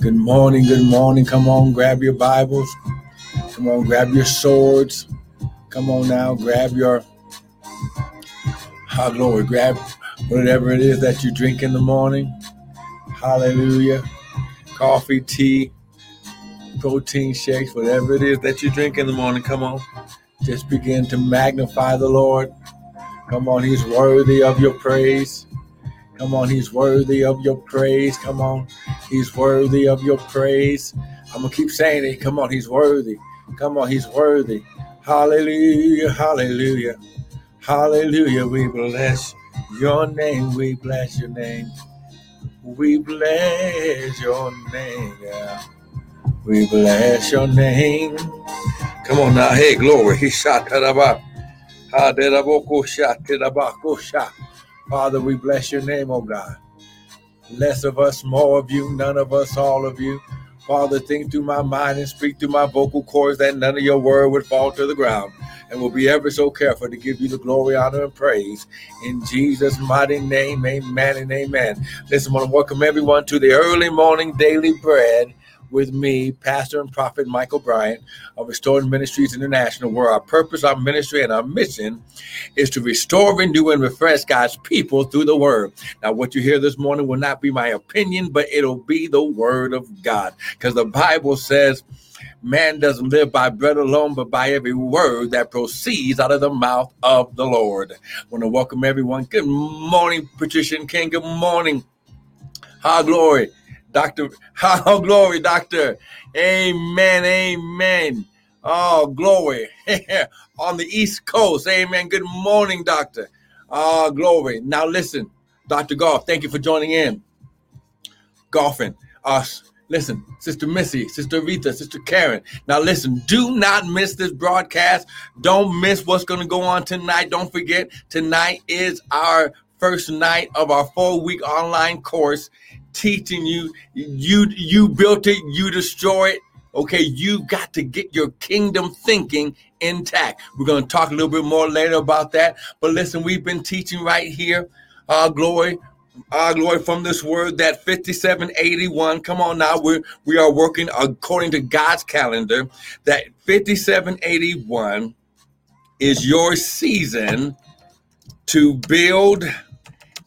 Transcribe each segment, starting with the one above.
Good morning, good morning. Come on, grab your Bibles. Come on, grab your swords. Come on now, grab your how glory, grab whatever it is that you drink in the morning. Hallelujah. Coffee, tea, protein shakes, whatever it is that you drink in the morning. Come on. Just begin to magnify the Lord. Come on, He's worthy of your praise. Come on, He's worthy of your praise. Come on, He's worthy of your praise. I'm going to keep saying it. Come on, He's worthy. Come on, He's worthy. Hallelujah, hallelujah, hallelujah. We bless your name. We bless your name. We bless your name. Yeah. We bless your name. Come on now. Hey, glory. He shot that about. Oh, oh, Father, we bless your name, oh God. Less of us, more of you, none of us, all of you. Father, think through my mind and speak through my vocal cords that none of your word would fall to the ground. And we'll be ever so careful to give you the glory, honor, and praise. In Jesus' mighty name, amen and amen. Listen, I want to welcome everyone to the early morning daily bread with me, Pastor and Prophet Michael Bryant of Restoring Ministries International, where our purpose, our ministry, and our mission is to restore, renew, and refresh God's people through the Word. Now, what you hear this morning will not be my opinion, but it'll be the Word of God, because the Bible says, Man doesn't live by bread alone, but by every word that proceeds out of the mouth of the Lord. I want to welcome everyone. Good morning, Patricia King. Good morning. High glory. Doctor, oh, glory, Doctor. Amen, amen. Oh, glory. On the East Coast, amen. Good morning, Doctor. Oh, glory. Now, listen, Dr. Golf, thank you for joining in. Golfing. Us. Listen, Sister Missy, Sister Rita, Sister Karen. Now, listen, do not miss this broadcast. Don't miss what's going to go on tonight. Don't forget, tonight is our first night of our four week online course teaching you you you built it you destroy it. Okay you got to get your kingdom thinking intact. We're going to talk a little bit more later about that. But listen we've been teaching right here our glory our glory from this word that 5781 come on now we we are working according to god's calendar that 5781 is your season to build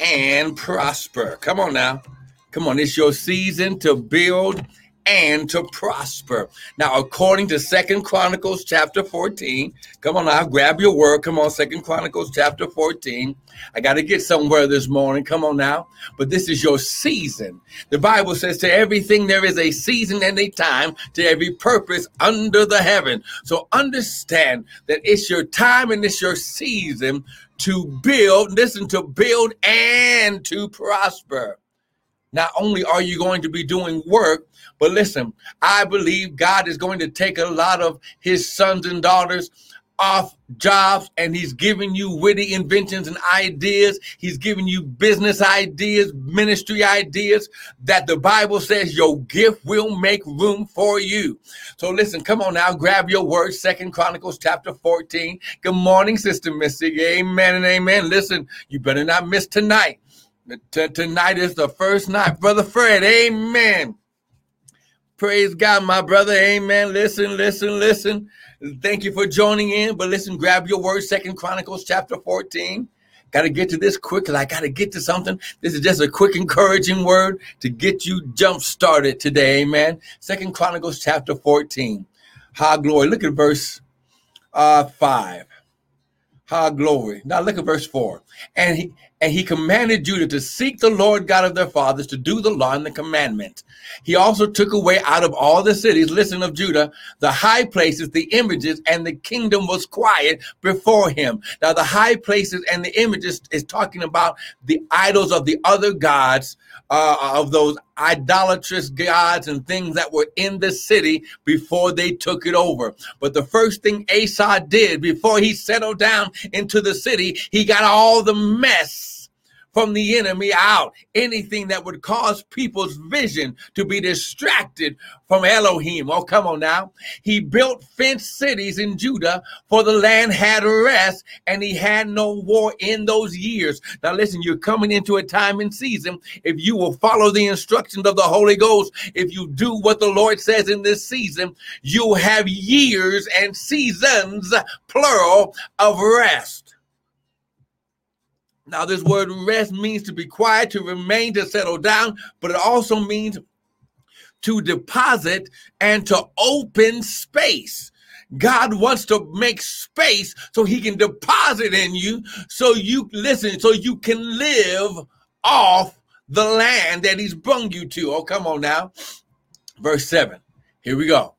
and prosper. Come on now Come on, it's your season to build and to prosper. Now, according to Second Chronicles chapter 14, come on now, grab your word. Come on, Second Chronicles chapter 14. I got to get somewhere this morning. Come on now. But this is your season. The Bible says to everything there is a season and a time to every purpose under the heaven. So understand that it's your time and it's your season to build, listen, to build and to prosper. Not only are you going to be doing work, but listen, I believe God is going to take a lot of his sons and daughters off jobs and he's giving you witty inventions and ideas. He's giving you business ideas, ministry ideas that the Bible says your gift will make room for you. So listen, come on now, grab your word, Second Chronicles chapter 14. Good morning, Sister Missy. Amen and amen. Listen, you better not miss tonight. Tonight is the first night. Brother Fred, amen. Praise God, my brother. Amen. Listen, listen, listen. Thank you for joining in. But listen, grab your word, Second Chronicles chapter 14. Got to get to this quick because I got to get to something. This is just a quick, encouraging word to get you jump started today. Amen. Second Chronicles chapter 14. High glory. Look at verse uh, 5. High glory. Now look at verse 4. And he and he commanded Judah to seek the Lord God of their fathers to do the law and the commandment. He also took away out of all the cities, listen of Judah, the high places, the images, and the kingdom was quiet before him. Now, the high places and the images is talking about the idols of the other gods, uh, of those idolatrous gods and things that were in the city before they took it over. But the first thing Asa did before he settled down into the city, he got all the mess from the enemy out. Anything that would cause people's vision to be distracted from Elohim. Oh, come on now. He built fenced cities in Judah for the land had rest and he had no war in those years. Now, listen, you're coming into a time and season. If you will follow the instructions of the Holy Ghost, if you do what the Lord says in this season, you'll have years and seasons, plural, of rest. Now, this word rest means to be quiet, to remain, to settle down, but it also means to deposit and to open space. God wants to make space so he can deposit in you so you listen, so you can live off the land that he's brung you to. Oh, come on now. Verse 7. Here we go.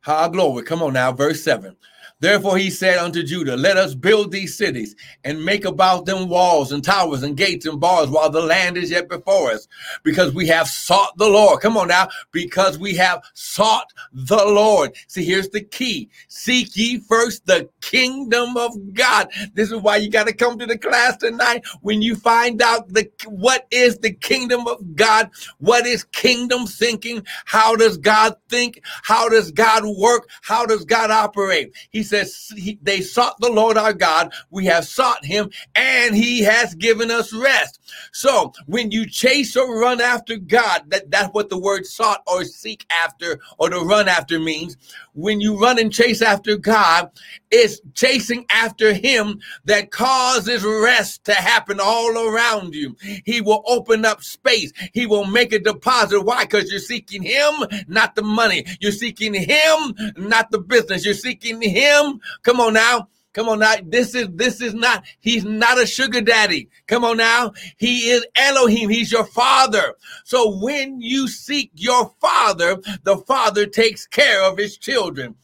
High glory. Come on now. Verse 7. Therefore he said unto Judah, Let us build these cities and make about them walls and towers and gates and bars while the land is yet before us, because we have sought the Lord. Come on now, because we have sought the Lord. See, here's the key. Seek ye first the kingdom of God. This is why you got to come to the class tonight. When you find out the what is the kingdom of God, what is kingdom thinking, how does God think, how does God work, how does God operate? He says, he, They sought the Lord our God. We have sought him, and he has given us rest. So when you chase or run after God, that, that's what the word sought or seek after or to run after means. When you run and chase after God, it's chasing after him that causes rest to happen all around you. He will open up space. He will make a deposit. Why? Because you're seeking him, not the money. You're seeking him, not the business. You're seeking him. Come on now Come on now. This is this is not, he's not a sugar daddy. Come on now. He is Elohim. He's your father. So when you seek your father, the father takes care of his children.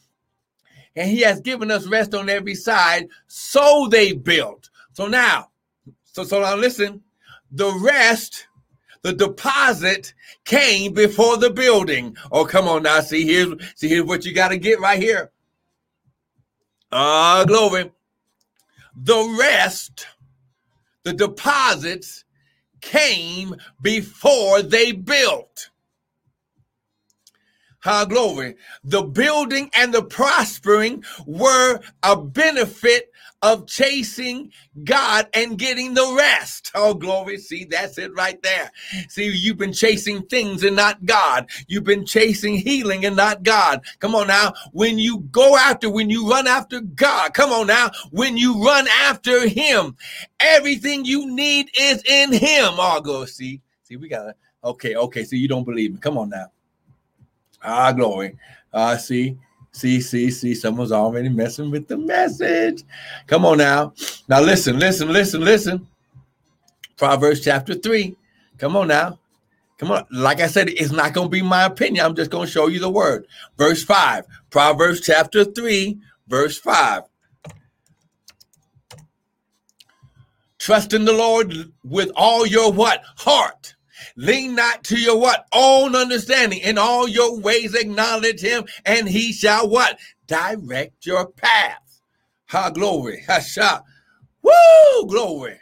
And he has given us rest on every side. So they built. So now, so so now listen, the rest the deposit came before the building. Oh, come on now. See, here's see here's what you got to get right here. Ah, uh, glory. The rest, the deposits came before they built. How glory. The building and the prospering were a benefit of chasing God and getting the rest. Oh, glory. See, that's it right there. See, you've been chasing things and not God. You've been chasing healing and not God. Come on now. When you go after, when you run after God, come on now. When you run after Him, everything you need is in Him. Oh, go see. See, we got to. Okay, okay. So you don't believe me. Come on now. Ah, glory. Ah, see. See, see, see, someone's already messing with the message. Come on now. Now listen, listen, listen, listen. Proverbs chapter 3. Come on now. Come on. Like I said, it's not going to be my opinion. I'm just going to show you the word. Verse 5. Proverbs chapter 3, verse 5. Trust in the Lord with all your what? Heart Lean not to your what? Own understanding. In all your ways acknowledge him, and he shall what? Direct your path. Ha glory. Ha sha. Woo! Glory.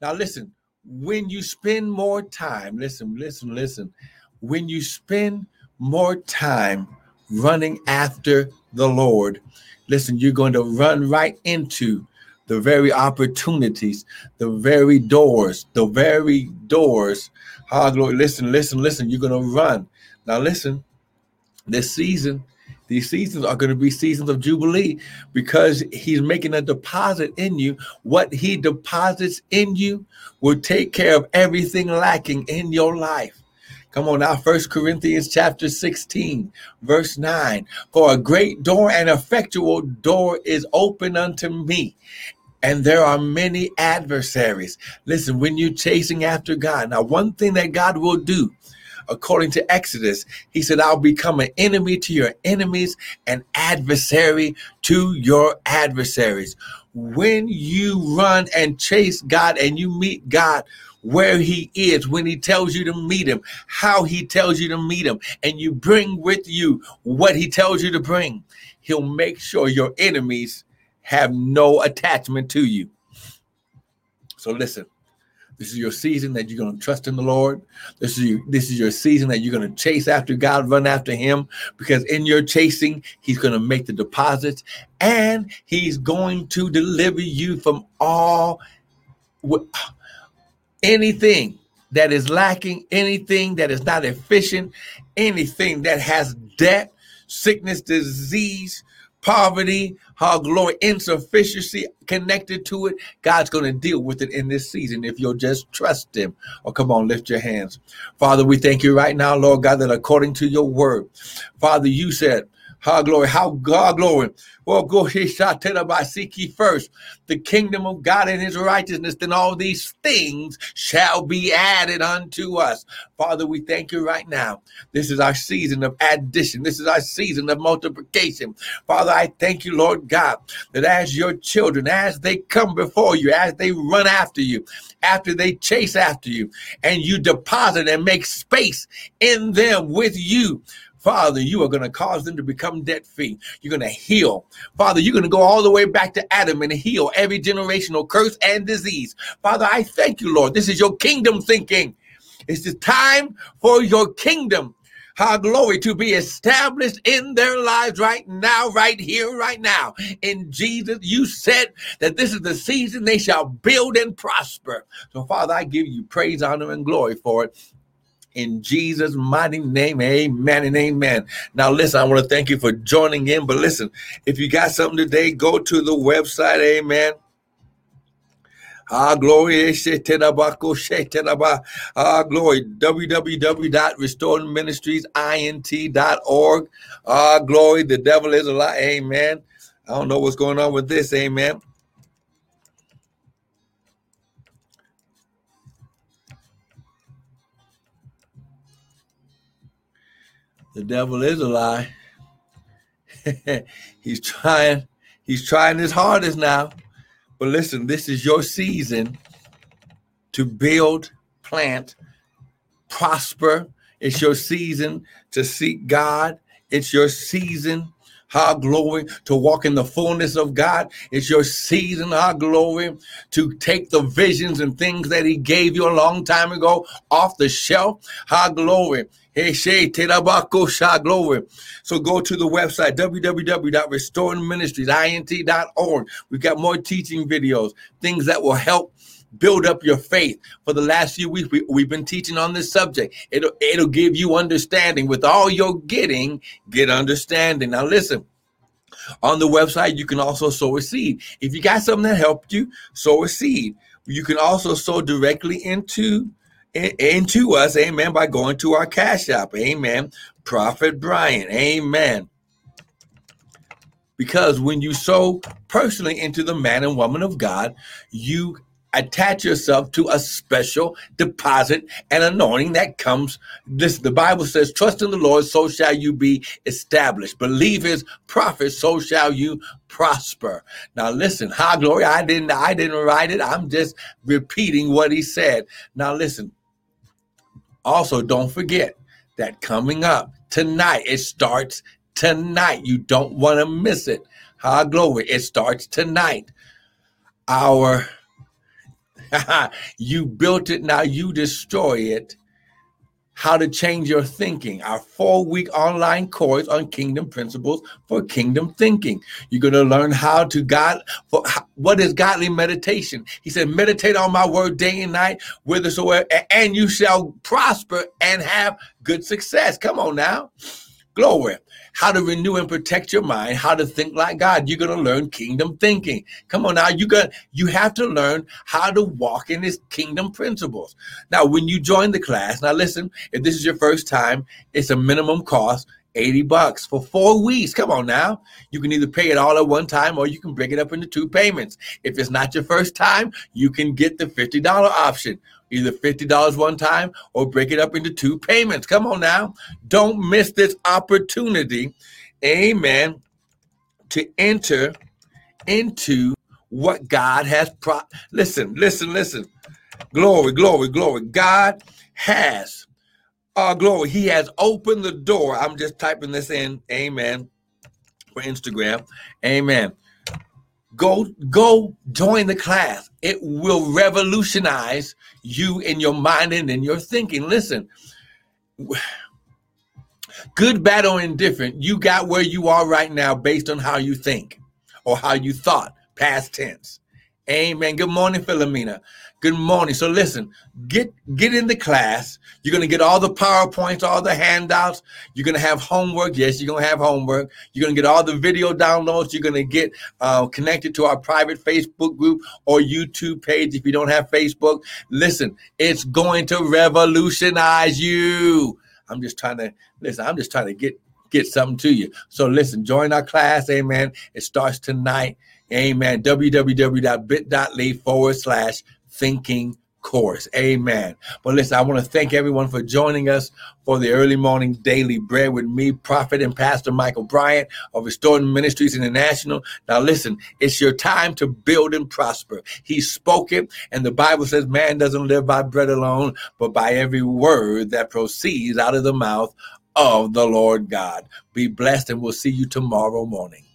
Now listen, when you spend more time, listen, listen, listen. When you spend more time running after the Lord, listen, you're going to run right into the very opportunities, the very doors, the very doors. Hallelujah. Listen, listen, listen. You're to run. Now, listen, this season, these seasons are going to be seasons of Jubilee because he's making a deposit in you. What he deposits in you will take care of everything lacking in your life. Come on now, First Corinthians chapter 16, verse 9. For a great door and effectual door is open unto me, and there are many adversaries. Listen, when you're chasing after God, now one thing that God will do, according to Exodus, he said, I'll become an enemy to your enemies, an adversary to your adversaries. When you run and chase God and you meet God where he is, when he tells you to meet him, how he tells you to meet him, and you bring with you what he tells you to bring, he'll make sure your enemies have no attachment to you. So listen, this is your season that you're going to trust in the Lord. This is your, this is your season that you're going to chase after God, run after Him, because in your chasing, He's going to make the deposits, and He's going to deliver you from all anything that is lacking, anything that is not efficient, anything that has debt, sickness, disease, poverty, how glory, insufficiency connected to it, God's going to deal with it in this season if you'll just trust Him. Oh, come on, lift your hands. Father, we thank you right now, Lord God, that according to your word, Father, you said, how glory, how God glory. Well, go he shall tell us by seek ye first the kingdom of God and his righteousness, then all these things shall be added unto us. Father, we thank you right now. This is our season of addition. This is our season of multiplication. Father, I thank you, Lord God, that as your children, as they come before you, as they run after you, after they chase after you, and you deposit and make space in them with you. Father, you are going to cause them to become debt free. You're going to heal. Father, you're going to go all the way back to Adam and heal every generational curse and disease. Father, I thank you, Lord. This is your kingdom thinking. It's the time for your kingdom our glory to be established in their lives right now, right here, right now. In Jesus, you said that this is the season they shall build and prosper. So, Father, I give you praise, honor, and glory for it in Jesus' mighty name. Amen and amen. Now, listen, I want to thank you for joining in. But listen, if you got something today, go to the website. Amen. Ah, glory. Ah, glory. www.restoredministriesint.org. Ah, glory. The devil is a lie. Amen. I don't know what's going on with this. Amen. The devil is a lie. he's trying, he's trying his hardest now. But listen, this is your season to build, plant, prosper. It's your season to seek God. It's your season our glory, to walk in the fullness of God. It's your season, our glory, to take the visions and things that He gave you a long time ago off the shelf. Our glory. Hey, Shay, glory. So go to the website, www.restoringministriesint.org. We've got more teaching videos, things that will help build up your faith. For the last few weeks, we, have been teaching on this subject. It'll, it'll give you understanding. With all you're getting, get understanding. Now, listen. On the website, you can also sow a seed. If you got something that helped you, sow a seed. You can also sow directly into into us, amen, by going to our cash app, amen. Prophet Brian, amen. Because when you sow personally into the man and woman of God, you attach yourself to a special deposit and anointing that comes. This the Bible says, trust in the Lord, so shall you be established. Believe his prophet, so shall you prosper. Now listen, high glory. I didn't I didn't write it. I'm just repeating what he said. Now listen. Also, don't forget that coming up tonight, it starts tonight. You don't want to miss it. High glory. It starts tonight. Our you built it, now you destroy it. How to change your thinking. Our four week online course on kingdom principles for kingdom thinking. You're going to learn how to God, for, what is godly meditation? He said, meditate on my word day and night, whithersoever, and you shall prosper and have good success. Come on now. Glory. How to renew and protect your mind, how to think like God. You're going to learn kingdom thinking. Come on now, you got you have to learn how to walk in his kingdom principles. Now, when you join the class, now listen, if this is your first time, it's a minimum cost 80 bucks for four weeks. Come on now. You can either pay it all at one time or you can break it up into two payments. If it's not your first time, you can get the $50 option either $50 one time or break it up into two payments. Come on now. Don't miss this opportunity, amen, to enter into what God has pro. Listen, listen, listen. Glory, glory, glory. God has, uh, glory. He has opened the door. I'm just typing this in, amen, for Instagram. Amen. Go, go join the class. It will revolutionize you in your mind and in your thinking. Listen, good, bad, or indifferent, you got where you are right now based on how you think or how you thought, past tense. Amen. Good morning, Philomena. Good morning. So listen, get get in the class. You're gonna get all the PowerPoints, all the handouts. You're gonna have homework. Yes, you're gonna have homework. You're gonna get all the video downloads. You're gonna get uh, connected to our private Facebook group or YouTube page if you don't have Facebook. Listen, it's going to revolutionize you. I'm just trying to listen. I'm just trying to get get something to you. So listen, join our class. Amen. It starts tonight. Amen. www.bit.ly forward slash thinking course. Amen. But listen, I want to thank everyone for joining us for the early morning daily bread with me, Prophet and Pastor Michael Bryant of Restoring Ministries International. Now listen, it's your time to build and prosper. He spoke it, and the Bible says man doesn't live by bread alone, but by every word that proceeds out of the mouth of the Lord God. Be blessed, and we'll see you tomorrow morning.